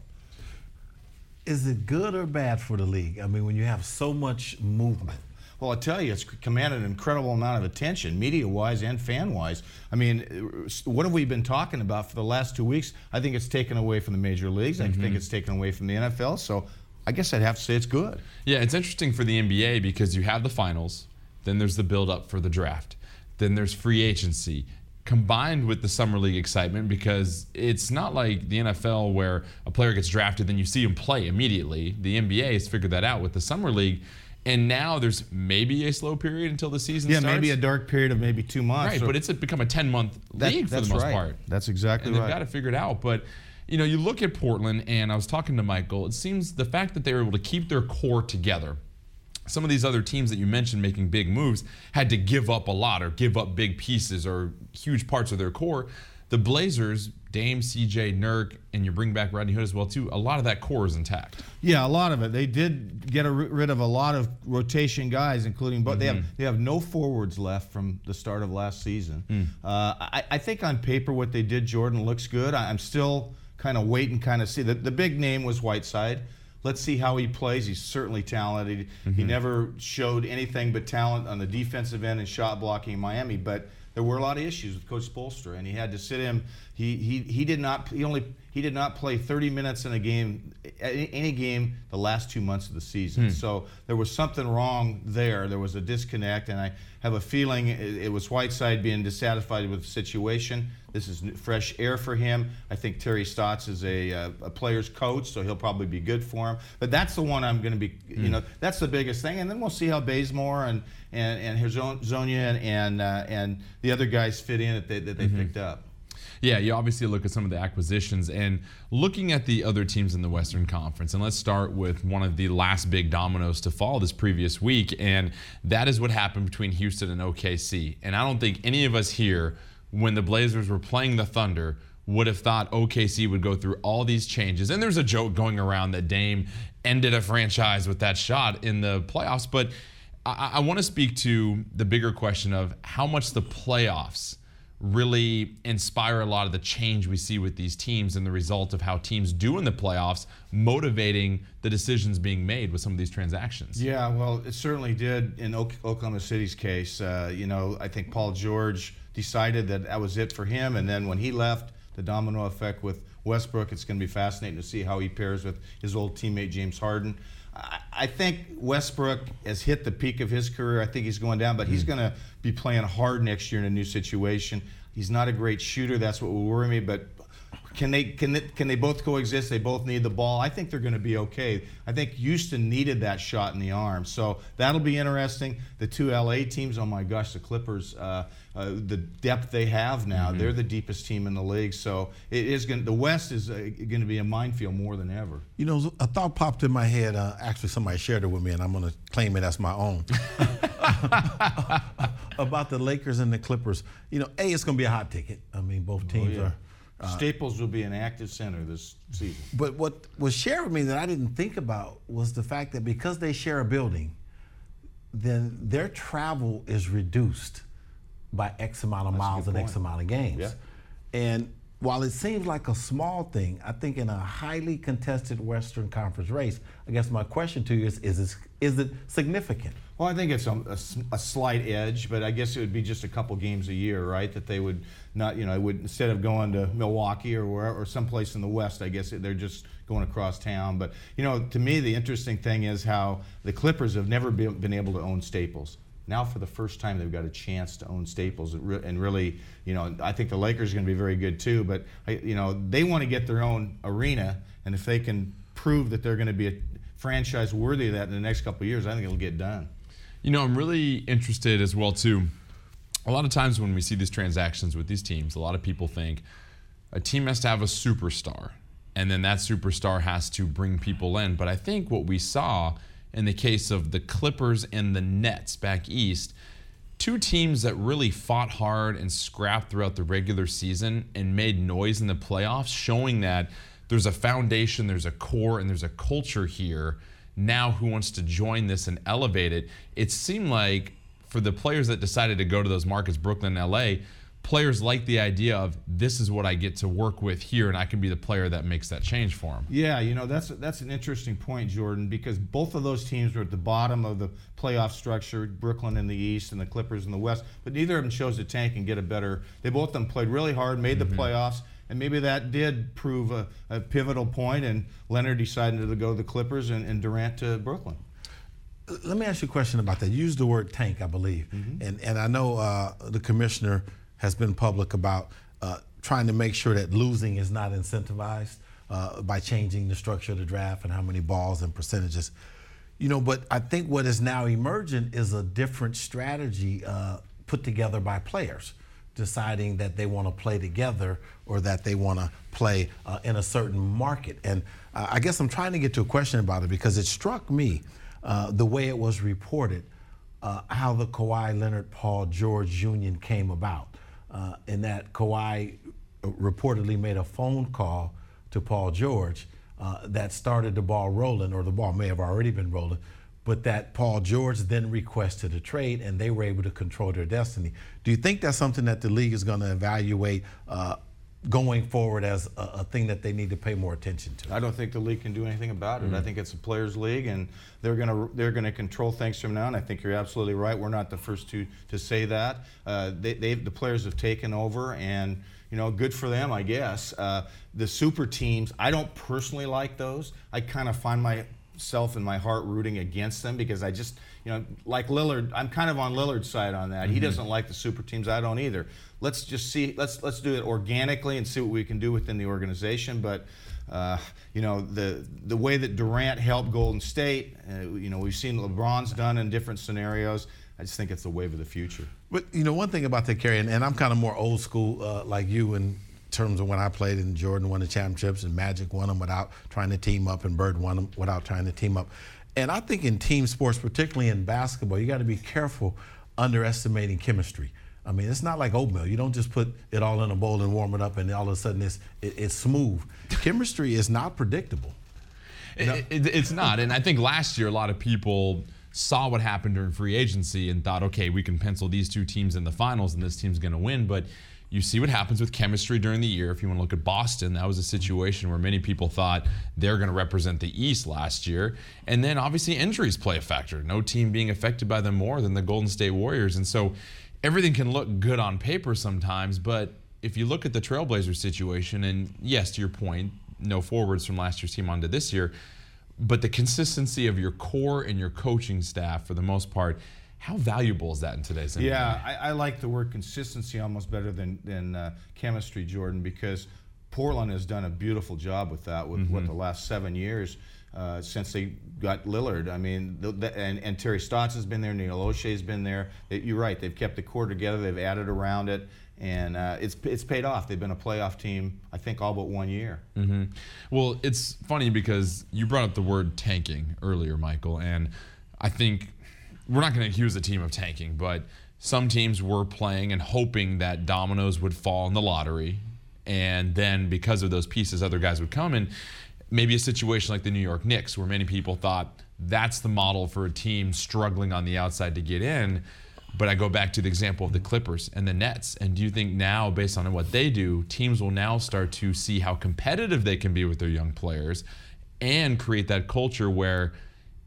Is it good or bad for the league? I mean, when you have so much movement. Well, I tell you, it's commanded an incredible amount of attention, media-wise and fan-wise. I mean, what have we been talking about for the last two weeks? I think it's taken away from the major leagues. I think mm-hmm. it's taken away from the NFL. So, I guess I'd have to say it's good. Yeah, it's interesting for the NBA because you have the finals, then there's the build up for the draft, then there's free agency combined with the summer league excitement because it's not like the NFL where a player gets drafted then you see him play immediately. The NBA has figured that out with the summer league. And now there's maybe a slow period until the season starts. Yeah, starts. maybe a dark period of maybe two months. Right, So- but it's become a 10 month That- league for that's the most right. part. That's exactly and they've got to figure it out. But you know, you look at Portland, and I was talking to Michael. It seems the fact that they were able to keep their core together. Some of these other teams that you mentioned making big moves had to give up a lot or give up big pieces or huge parts of their core. The Blazers, Dame, CJ, Nurk, and you bring back Rodney Hood as well too. A lot of that core is intact. Yeah, a lot of it. They did get a, rid of a lot of rotation guys, including but they have Mhm. they have no forwards left from the start of last season. Mm. Uh, I, I think on paper what they did, Jordan looks good. I, I'm still kind of waiting, kind of see. The, the big name was Whiteside. Let's see how he plays. He's certainly talented. He Mhm. never showed anything but talent on the defensive end and shot blocking in Miami, but there were a lot of issues with Coach Spoelstra, and he had to sit him. He he he did not he only he did not play 30 minutes in a game any, game the last two months of the season. Hmm. So there was something wrong there. There was a disconnect, and I have a feeling it, was Whiteside being dissatisfied with the situation. This is fresh air for him. I think Terry Stotts is a, uh, a player's coach, so he'll probably be good for him. But that's the one I'm going to be, you Hmm. know, that's the biggest thing. And then we'll see how Bazemore and and and Hezonja and and, uh, and the other guys fit in that they, that they Mhm. picked up. Yeah, you obviously look at some of the acquisitions and looking at the other teams in the Western Conference. And let's start with one of the last big dominoes to fall this previous week, and that is what happened between Houston and OKC. And I don't think any of us here, when the Blazers were playing the Thunder, would have thought OKC would go through all these changes. And there's a joke going around that Dame ended a franchise with that shot in the playoffs, but I, I want to speak to the bigger question of how much the playoffs really inspire a lot of the change we see with these teams and the result of how teams do in the playoffs, motivating the decisions being made with some of these transactions. Yeah, well, it certainly did in Oklahoma City's case. Uh, you know, I think Paul George decided that that was it for him, and then when he left, the domino effect with Westbrook, it's going to be fascinating to see how he pairs with his old teammate James Harden. I, think Westbrook has hit the peak of his career. I think he's going down, but he's hmm. going to be playing hard next year in a new situation. He's not a great shooter. That's what will worry me, but can they can they, can they both coexist? They both need the ball. I think they're going to be okay. I think Houston needed that shot in the arm, so that'll be interesting. The two LA teams, oh my gosh, the Clippers, uh, uh, the depth they have now, Mhm. they're the deepest team in the league. So it is going. The West is uh, going to be a minefield more than ever. You know, a thought popped in my head. Uh, actually, somebody shared it with me, and I'm going to claim it as my own. about the Lakers and the Clippers. You know, a it's going to be a hot ticket. I mean, both teams oh, yeah. are. Uh, Staples will be an active center this season. But what was shared with me that I didn't think about was the fact that because they share a building, then their travel is reduced by X amount of That's miles and point. X amount of games. Yeah. And while it seems like a small thing, I think in a highly contested Western Conference race, I guess my question to you is: Is it, is it significant? Well, I think it's a, a, a, slight edge, but I guess it would be just a couple games a year, right? That they would not, you know, would instead of going to Milwaukee or or someplace in the West, I guess they're just going across town. But you know, to me, the interesting thing is how the Clippers have never been, been able to own Staples. Now, for the first time, they've got a chance to own Staples, and really, you know, I think the Lakers are going to be very good too. But you know, they want to get their own arena, and if they can prove that they're going to be a franchise worthy of that in the next couple years, I think it'll get done. You know, I'm really interested as well too. A lot of times when we see these transactions with these teams, a lot of people think a team has to have a superstar, and then that superstar has to bring people in. But I think what we saw in the case of the Clippers and the Nets back east, two teams that really fought hard and scrapped throughout the regular season and made noise in the playoffs, showing that there's a foundation, there's a core, and there's a culture here now who wants to join this and elevate it. It seemed like for the players that decided to go to those markets, Brooklyn, LA, players like the idea of this is what I get to work with here, and I can be the player that makes that change for them. Yeah, you know that's that's an interesting point, Jordan, because both of those teams were at the bottom of the playoff structure, Brooklyn in the East and the Clippers in the West, but neither of them chose to tank and get a better. They both of them played really hard, made the mm-hmm. playoffs. And maybe that did prove a, a, pivotal point, and Leonard decided to go to the Clippers and, and Durant to Brooklyn. Let me ask you a question about that. You used the word tank, I believe, mm-hmm. and and I know uh, the commissioner has been public about uh, trying to make sure that losing is not incentivized uh, by changing the structure of the draft and how many balls and percentages. You know, but I think what is now emerging is a different strategy uh, put together by players deciding that they want to play together or that they want to play uh, in a certain market. And uh, I guess I'm trying to get to a question about it because it struck me uh, the way it was reported uh, how the Kawhi Leonard Paul George union came about. Uh, in that Kawhi reportedly made a phone call to Paul George uh, that started the ball rolling, or the ball may have already been rolling, but that Paul George then requested a trade and they were able to control their destiny. Do you think that's something that the league is going to evaluate uh, going forward as a, a, thing that they need to pay more attention to? I don't think the league can do anything about it. Mm-hmm. I think it's a players' league, and they're going to they're going to control things from now. And I think you're absolutely right. We're not the first to to say that. Uh, they, the players have taken over, and you know, good for them, I guess. Uh, the super teams, I don't personally like those. I kind of find myself in my heart rooting against them because I just you know, like Lillard, I'm kind of on Lillard's side on that. Mm-hmm. He doesn't like the super teams. I don't either. Let's just see. Let's let's do it organically and see what we can do within the organization. But uh, you know, the the way that Durant helped Golden State, uh, you know, we've seen LeBron's done in different scenarios. I just think it's the wave of the future. But you know, one thing about that, Kerry, and, and I'm kind of more old school uh, like you in terms of when I played and Jordan won the championships and Magic won them without trying to team up and Bird won them without trying to team up. And I think in team sports, particularly in basketball, you got to be careful underestimating chemistry. I mean, it's not like oatmeal. You don't just put it all in a bowl and warm it up, and all of a sudden it's it, it's smooth. Chemistry is not predictable. It, it, it's not, and I think last year a lot of people saw what happened during free agency and thought, okay, we can pencil these two teams in the finals, and this team's going to win. But you see what happens with chemistry during the year. If you want to look at Boston, that was a situation where many people thought they're going to represent the East last year. And then obviously injuries play a factor. No team being affected by them more than the Golden State Warriors. And so everything can look good on paper sometimes, but if you look at the Trailblazers situation, and yes, to your point, no forwards from last year's team onto this year, but the consistency of your core and your coaching staff for the most part how valuable is that in today's NBA? Yeah, I, I like the word consistency almost better than, than uh, chemistry, Jordan, because Portland has done a beautiful job with that with mm-hmm. what the last seven years uh, since they got Lillard. I mean, the, the, and, and Terry Stotts has been there, Neil Olshey's been there. You're right, they've kept the core together, they've added around it, and uh, it's it's paid off. They've been a playoff team, I think, all but one year. Mm-hmm. Well, it's funny because you brought up the word tanking earlier, Michael, and I think we're not going to accuse the team of tanking, but some teams were playing and hoping that dominoes would fall in the lottery, and then because of those pieces, other guys would come and maybe a situation like the New York Knicks, where many people thought that's the model for a team struggling on the outside to get in. But I go back to the example of the Clippers and the Nets. And do you think now, based on what they do, teams will now start to see how competitive they can be with their young players and create that culture where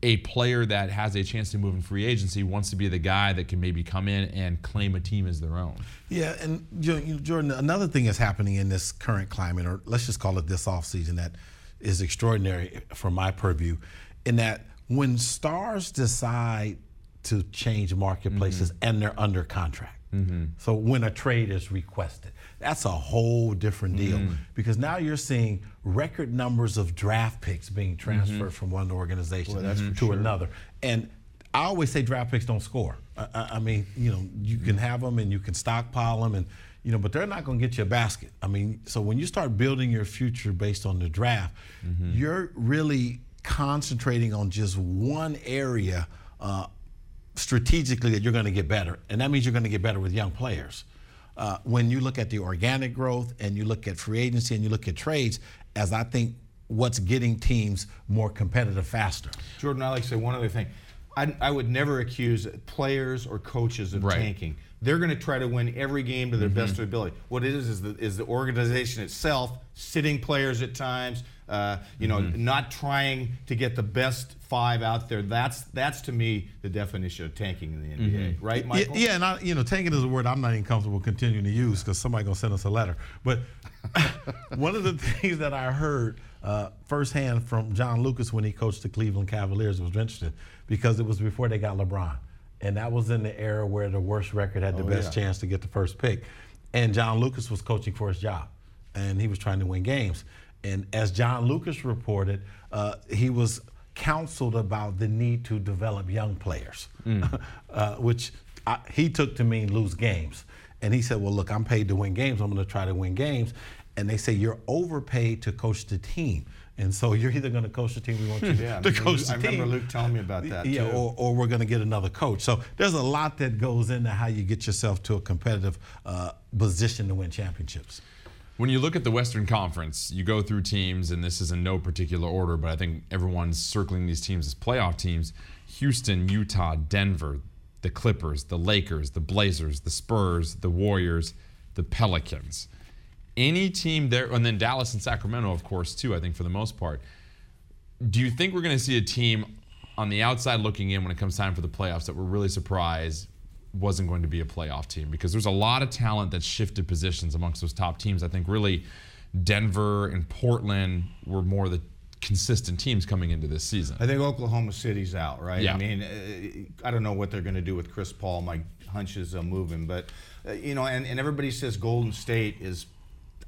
a player that has a chance to move in free agency wants to be the guy that can maybe come in and claim a team as their own? Yeah, and Jordan, another thing is happening in this current climate, or let's just call it this offseason, that is extraordinary from my purview, in that when stars decide to change marketplaces mm-hmm. and they're under contract. Mm-hmm. So when a trade is requested, that's a whole different deal mm-hmm. because now you're seeing record numbers of draft picks being transferred mm-hmm. from one organization well, to sure. another. And I always say draft picks don't score. I, I, mean, you know, you can have them and you can stockpile them and you know, but they're not going to get you a basket. I mean, so when you start building your future based on the draft, mm-hmm. you're really concentrating on just one area uh, strategically that you're going to get better, and that means you're going to get better with young players. Uh, when you look at the organic growth and you look at free agency and you look at trades, as I think what's getting teams more competitive faster. Jordan, I like to say one other thing. I, I would never accuse players or coaches of right. tanking. They're going to try to win every game to their mm-hmm. best ability. What it is is the, is the organization itself sitting players at times, uh, you know, mm-hmm. not trying to get the best five out there. That's that's to me the definition of tanking in the NBA, mm-hmm. right, Michael? Yeah, yeah, and I, you know, tanking is a word I'm not even comfortable continuing to use because somebody's gonna send us a letter. But one of the things that I heard uh, firsthand from John Lucas when he coached the Cleveland Cavaliers was interesting because it was before they got LeBron, and that was in the era where the worst record had the oh, best yeah. chance to get the first pick, and John Lucas was coaching for his job, and he was trying to win games. And as John Lucas reported, uh, he was counseled about the need to develop young players, mm. uh, which I, he took to mean lose games. And he said, Well, look, I'm paid to win games. I'm going to try to win games. And they say, You're overpaid to coach the team. And so you're either going to coach the team we want you yeah, to coach the I team. I remember Luke telling me about that. Yeah, too. Or, or we're going to get another coach. So there's a lot that goes into how you get yourself to a competitive uh, position to win championships. When you look at the Western Conference, you go through teams, and this is in no particular order, but I think everyone's circling these teams as playoff teams Houston, Utah, Denver, the Clippers, the Lakers, the Blazers, the Spurs, the Warriors, the Pelicans. Any team there, and then Dallas and Sacramento, of course, too, I think for the most part. Do you think we're going to see a team on the outside looking in when it comes time for the playoffs that we're really surprised wasn't going to be a playoff team because there's a lot of talent that shifted positions amongst those top teams. I think really Denver and Portland were more the consistent teams coming into this season. I think Oklahoma City's out, right? Yeah. I mean, uh, I don't know what they're going to do with Chris Paul. My hunches are him, but uh, you know, and, and everybody says Golden State is.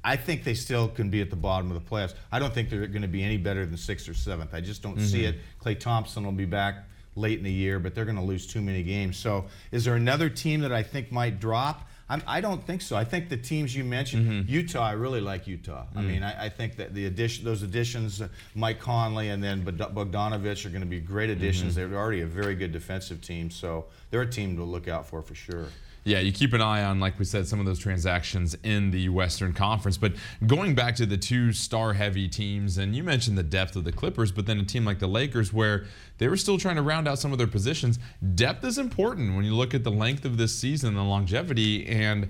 I think they still can be at the bottom of the playoffs. I don't think they're going to be any better than sixth or seventh. I just don't mm-hmm. see it. Klay Thompson will be back late in the year, but they're going to lose too many games. So, is there another team that I think might drop? I'm, I do not think so. I think the teams you mentioned, mm-hmm. Utah, I really like Utah. Mm. I mean, I, I, think that the addition, those additions, uh, Mike Conley and then Bogdanovic are going to be great additions. Mm-hmm. They're already a very good defensive team, so they're a team to look out for for sure. Yeah, you keep an eye on, like we said, some of those transactions in the Western Conference. But going back to the two star heavy teams, and you mentioned the depth of the Clippers, but then a team like the Lakers, where they were still trying to round out some of their positions. Depth is important when you look at the length of this season, the longevity, and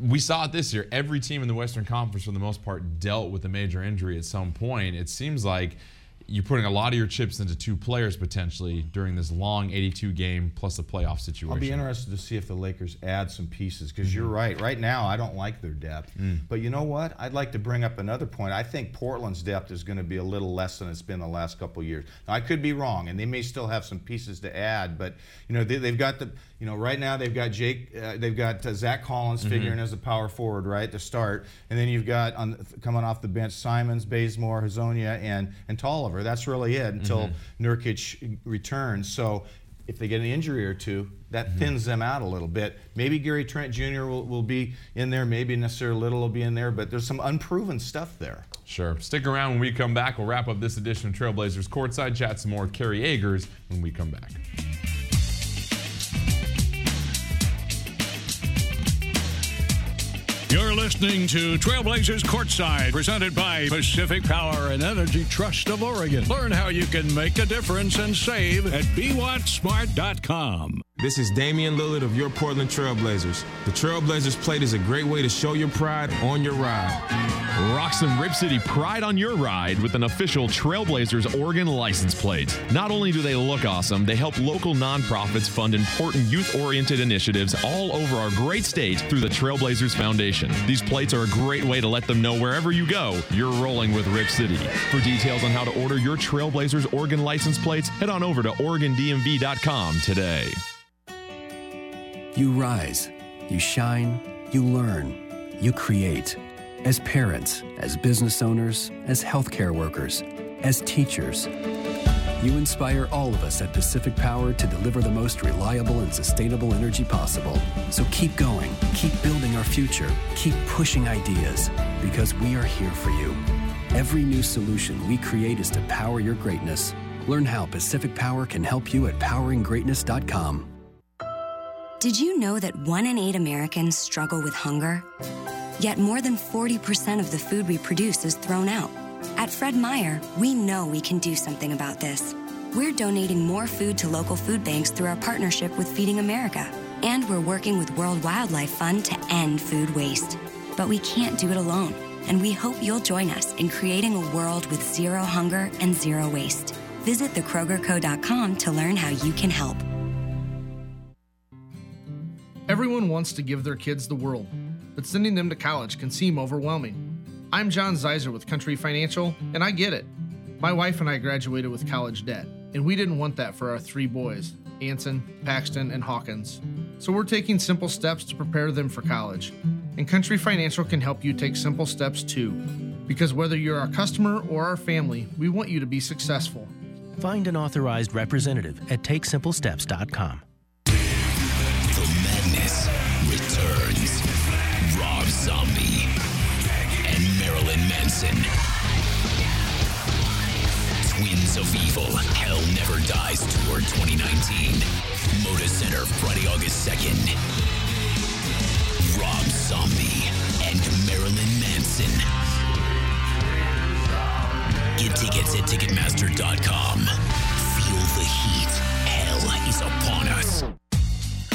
we saw it this year. Every team in the Western Conference, for the most part, dealt with a major injury at some point. It seems like you're putting a lot of your chips into two players potentially during this long 82 game plus a playoff situation. I'll be interested to see if the Lakers add some pieces because mm-hmm. you're right. Right now, I don't like their depth. Mm. But you know what? I'd like to bring up another point. I think Portland's depth is going to be a little less than it's been the last couple years. Now, I could be wrong, and they may still have some pieces to add. But you know, they, have got the you know right now they've got Jake, uh, they've got uh, Zach Collins mm-hmm. figuring as a power forward right to start, and then you've got on coming off the bench Simons, Bazemore, Hezonja, and and Tolliver. That's really it until mm-hmm. Nurkic returns. So if they get an injury or two, that mm-hmm. thins them out a little bit. Maybe Gary Trent Jr. Will, will be in there, maybe Nassir Little will be in there, but there's some unproven stuff there. Sure. Stick around when we come back. We'll wrap up this edition of Trailblazers Courtside, chat some more with Kerry Eggers when we come back. Listening to Trailblazers Courtside, presented by Pacific Power and Energy Trust of Oregon. Learn how you can make a difference and save at BeWattSmart.com. This is Damian Lillard of your Portland Trailblazers. The Trailblazers plate is a great way to show your pride on your ride. Rock some Rip City pride on your ride with an official Trailblazers Oregon license plate. Not only do they look awesome, they help local nonprofits fund important youth oriented initiatives all over our great state through the Trailblazers Foundation. These plates are a great way to let them know wherever you go, you're rolling with Rip City. For details on how to order your Trailblazers Oregon license plates, head on over to OregonDMV.com today. You rise, you shine, you learn, you create. As parents, as business owners, as healthcare workers, as teachers. You inspire all of us at Pacific Power to deliver the most reliable and sustainable energy possible. So keep going, keep building our future, keep pushing ideas, because we are here for you. Every new solution we create is to power your greatness. Learn how Pacific Power can help you at poweringgreatness.com. Did you know that one in eight Americans struggle with hunger? Yet more than 40% of the food we produce is thrown out. At Fred Meyer, we know we can do something about this. We're donating more food to local food banks through our partnership with Feeding America. And we're working with World Wildlife Fund to end food waste. But we can't do it alone. And we hope you'll join us in creating a world with zero hunger and zero waste. Visit thekrogerco.com to learn how you can help. Everyone wants to give their kids the world, but sending them to college can seem overwhelming. I'm John Zeiser with Country Financial, and I get it. My wife and I graduated with college debt, and we didn't want that for our three boys Anson, Paxton, and Hawkins. So we're taking simple steps to prepare them for college. And Country Financial can help you take simple steps too. Because whether you're our customer or our family, we want you to be successful. Find an authorized representative at TakeSimpleSteps.com. The madness returns. Manson. Twins of Evil, Hell Never Dies Tour 2019. Moda Center, Friday, August 2nd. Rob Zombie and Marilyn Manson. Get tickets at Ticketmaster.com. Feel the heat. Hell is upon us.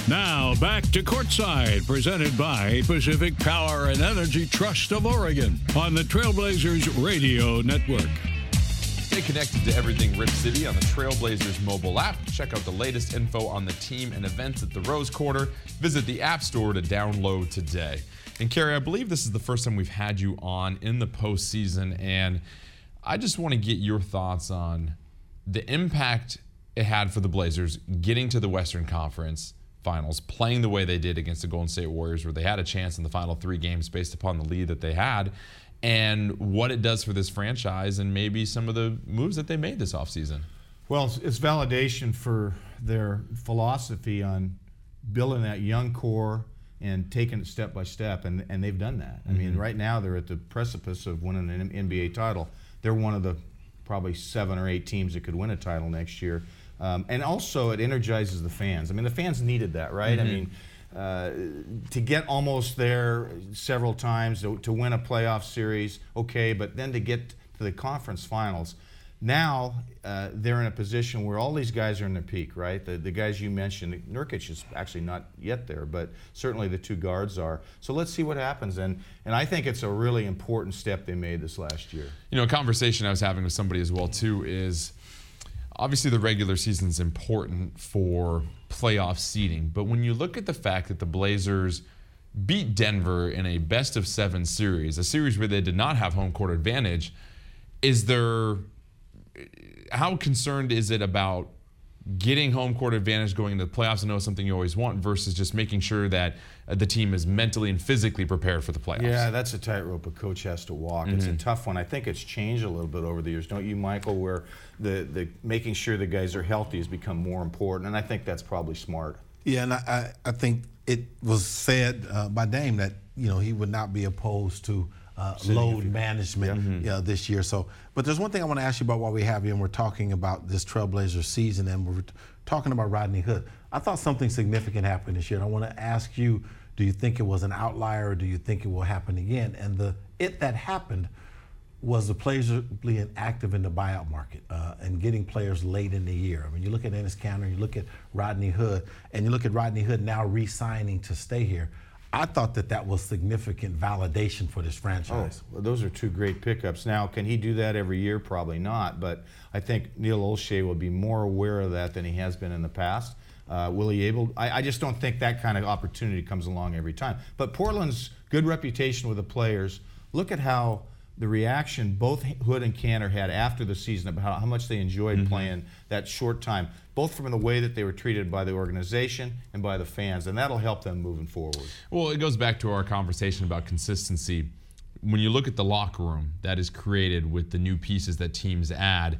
Now back to Courtside, presented by Pacific Power and Energy Trust of Oregon on the Trailblazers Radio Network. Stay connected to everything Rip City on the Trailblazers mobile app. Check out the latest info on the team and events at the Rose Quarter. Visit the App Store to download today. And Kerry, I believe this is the first time we've had you on in the postseason, and I just want to get your thoughts on the impact it had for the Blazers getting to the Western Conference finals, playing the way they did against the Golden State Warriors, where they had a chance in the final three games based upon the lead that they had, and what it does for this franchise and maybe some of the moves that they made this offseason. Well, it's, it's validation for their philosophy on building that young core and taking it step by step, and, and they've done that. I mean, Mhm. right now they're at the precipice of winning an NBA title. They're one of the probably seven or eight teams that could win a title next year. Um, and also, it energizes the fans. I mean, the fans needed that, right? I Mhm. mean, uh, to get almost there several times, to, to win a playoff series, okay, but then to get to the conference finals. Now uh, they're in a position where all these guys are in their peak, right? The, the guys you mentioned, Nurkic is actually not yet there, but certainly the two guards are. So let's see what happens. And, and I think it's a really important step they made this last year. You know, a conversation I was having with somebody as well too is obviously the regular season is important for playoff seeding, but when you look at the fact that the Blazers beat Denver in a best of 7 series, a series where they did not have home court advantage, is there how concerned is it about getting home court advantage going into the playoffs? I know it's something you always want versus just making sure that uh, the team is mentally and physically prepared for the playoffs. Yeah, that's a tightrope a coach has to walk. It's a Mhm. tough one. I think it's changed a little bit over the years, don't you, Michael? Where the, the making sure the guys are healthy has become more important, and I think that's probably smart. Yeah, and I, I I think it was said uh, by Dame that you know he would not be opposed to uh, load management Mhm. you know, this year. So, but there's one thing I want to ask you about while we have you, and we're talking about this Trailblazer season, and we're talking about Rodney Hood. I thought something significant happened this year, and I want to ask you Do you think it was an outlier or do you think it will happen again? And the it that happened was the players being active in the buyout market uh, and getting players late in the year. I mean, you look at Enes Kanter, you look at Rodney Hood, and you look at Rodney Hood now re-signing to stay here. I thought that that was significant validation for this franchise. Oh, well, those are two great pickups. Now, can he do that every year? Probably not. But I think Neil Olshey will be more aware of that than he has been in the past. Uh, will he able? I, I, just don't think that kind of opportunity comes along every time. But Portland's good reputation with the players. Look at how the reaction both Hood and Kanter had after the season about how, how much they enjoyed mm-hmm. playing that short time, both from the way that they were treated by the organization and by the fans, and that'll help them moving forward. Well, it goes back to our conversation about consistency. When you look at the locker room that is created with the new pieces that teams add,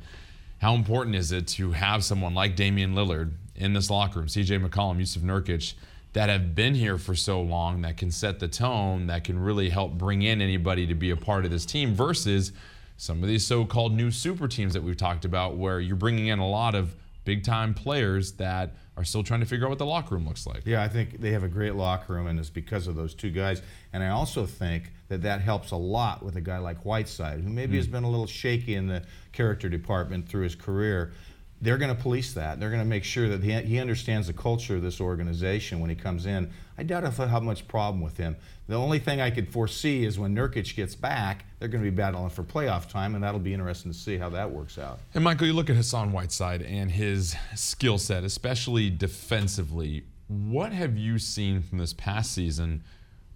how important is it to have someone like Damian Lillard in this locker room, CJ McCollum, Jusuf Nurkic, that have been here for so long that can set the tone, that can really help bring in anybody to be a part of this team versus some of these so-called new super teams that we've talked about where you're bringing in a lot of big time players that are still trying to figure out what the locker room looks like. Yeah, I think they have a great locker room, and it's because of those two guys. And I also think that that helps a lot with a guy like Whiteside, who maybe mm. has been a little shaky in the character department through his career they're going to police that. They're going to make sure that he, he understands the culture of this organization when he comes in. I doubt if I have much problem with him. The only thing I could foresee is when Nurkic gets back, they're going to be battling for playoff time, and that'll be interesting to see how that works out. And Michael, you look at Hassan Whiteside and his skill set, especially defensively. What have you seen from this past season?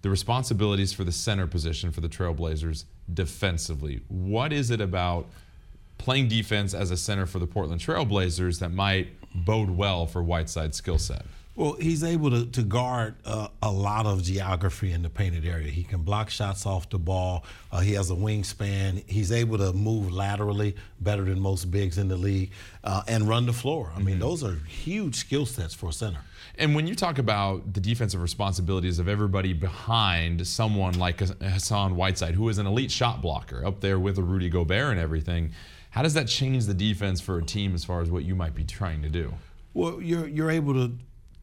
The responsibilities for the center position for the Trailblazers defensively. What is it about? Playing defense as a center for the Portland Trailblazers that might bode well for Whiteside's skill set? Well, he's able to, to guard uh, a lot of geography in the painted area. He can block shots off the ball. Uh, he has a wingspan. He's able to move laterally better than most bigs in the league uh, and run the floor. I mean, mm-hmm. those are huge skill sets for a center. And when you talk about the defensive responsibilities of everybody behind someone like Hassan Whiteside, who is an elite shot blocker up there with a Rudy Gobert and everything, how does that change the defense for a team as far as what you might be trying to do? Well, you're you're able to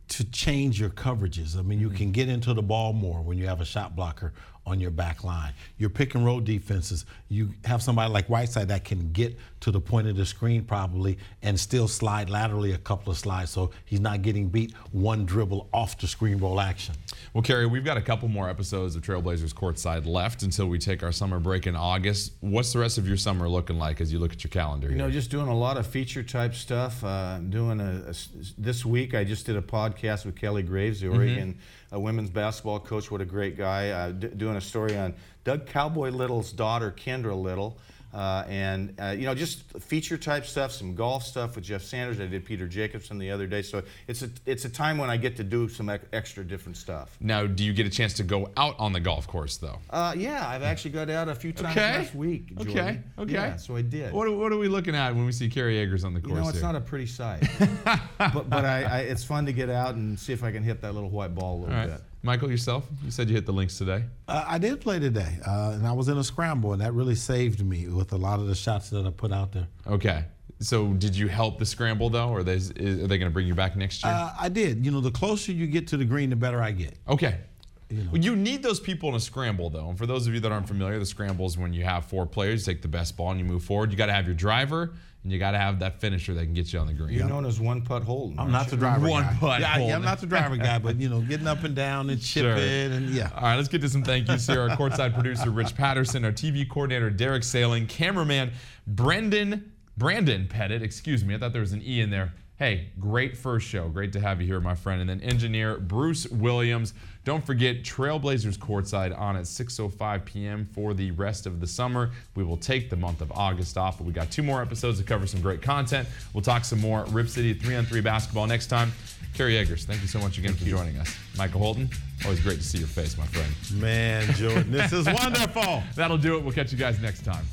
to change your coverages. I mean, you mm-hmm. can get into the ball more when you have a shot blocker on your back line. Your pick and roll defenses, you have somebody like Whiteside that can get to the point of the screen probably and still slide laterally a couple of slides so he's not getting beat one dribble off the screen roll action. Well, Kerry, we've got a couple more episodes of Trailblazers Courtside left until we take our summer break in August. What's the rest of your summer looking like as you look at your calendar? You know, just doing a lot of feature type stuff. Uh, doing a, a, this week, I just did a podcast with Kelly Graves, the mm-hmm. Oregon mm-hmm. Uh, women's basketball coach. What a great guy. Uh, d- doing a story on Doug Cowboy Little's daughter, Kendra Little. Uh, and uh, you know just feature type stuff, some golf stuff with Jeff Sanders. I did Peter Jacobsen the other day, so it's a it's a time when I get to do some extra different stuff. Now, do you get a chance to go out on the golf course though? Uh, yeah, I've actually got out a few times okay. last week. Jordan. Okay, okay. Yeah, so I did. What, what are we looking at when we see Kerry Eggers on the course? You know, it's here? not a pretty sight, but but I, I, it's fun to get out and see if I can hit that little white ball a little bit. Michael, yourself? You said you hit the links today. Uh, I did play today, uh, and I was in a scramble, and that really saved me with a lot of the shots that I put out there. Okay. So, did you help the scramble though, or are they, are they going to bring you back next year? Uh, I did. You know, the closer you get to the green, the better I get. Okay. You, know. you need those people in a scramble, though. And for those of you that aren't familiar, the scramble is when you have four players, you take the best ball and you move forward. You got to have your driver, and you got to have that finisher that can get you on the green. You're known as one putt Holton. I'm not the driver one guy. putt. Yeah, yeah, I'm not the driver guy, but you know, getting up and down and chipping sure. and yeah. All right, let's get to some thank yous here. Our courtside producer Rich Patterson, our TV coordinator Derek Sailing, cameraman Brendan Brandon Pettit. Excuse me, I thought there was an e in there. Hey, great first show. Great to have you here, my friend. And then engineer Bruce Williams. Don't forget Trailblazers Courtside on at 6:05 p.m. for the rest of the summer. We will take the month of August off, but we got two more episodes to cover some great content. We'll talk some more Rip City 3-on-3 basketball next time. Kerry Eggers, thank you so much again thank for you. joining us. Michael Holton, always great to see your face, my friend. Man, Jordan, this is wonderful. That'll do it. We'll catch you guys next time.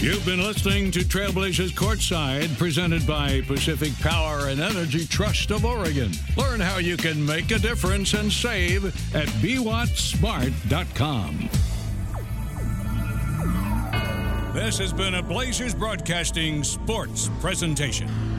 You've been listening to Trailblazers Courtside, presented by Pacific Power and Energy Trust of Oregon. Learn how you can make a difference and save at BeWattSmart.com. This has been a Blazers Broadcasting Sports presentation.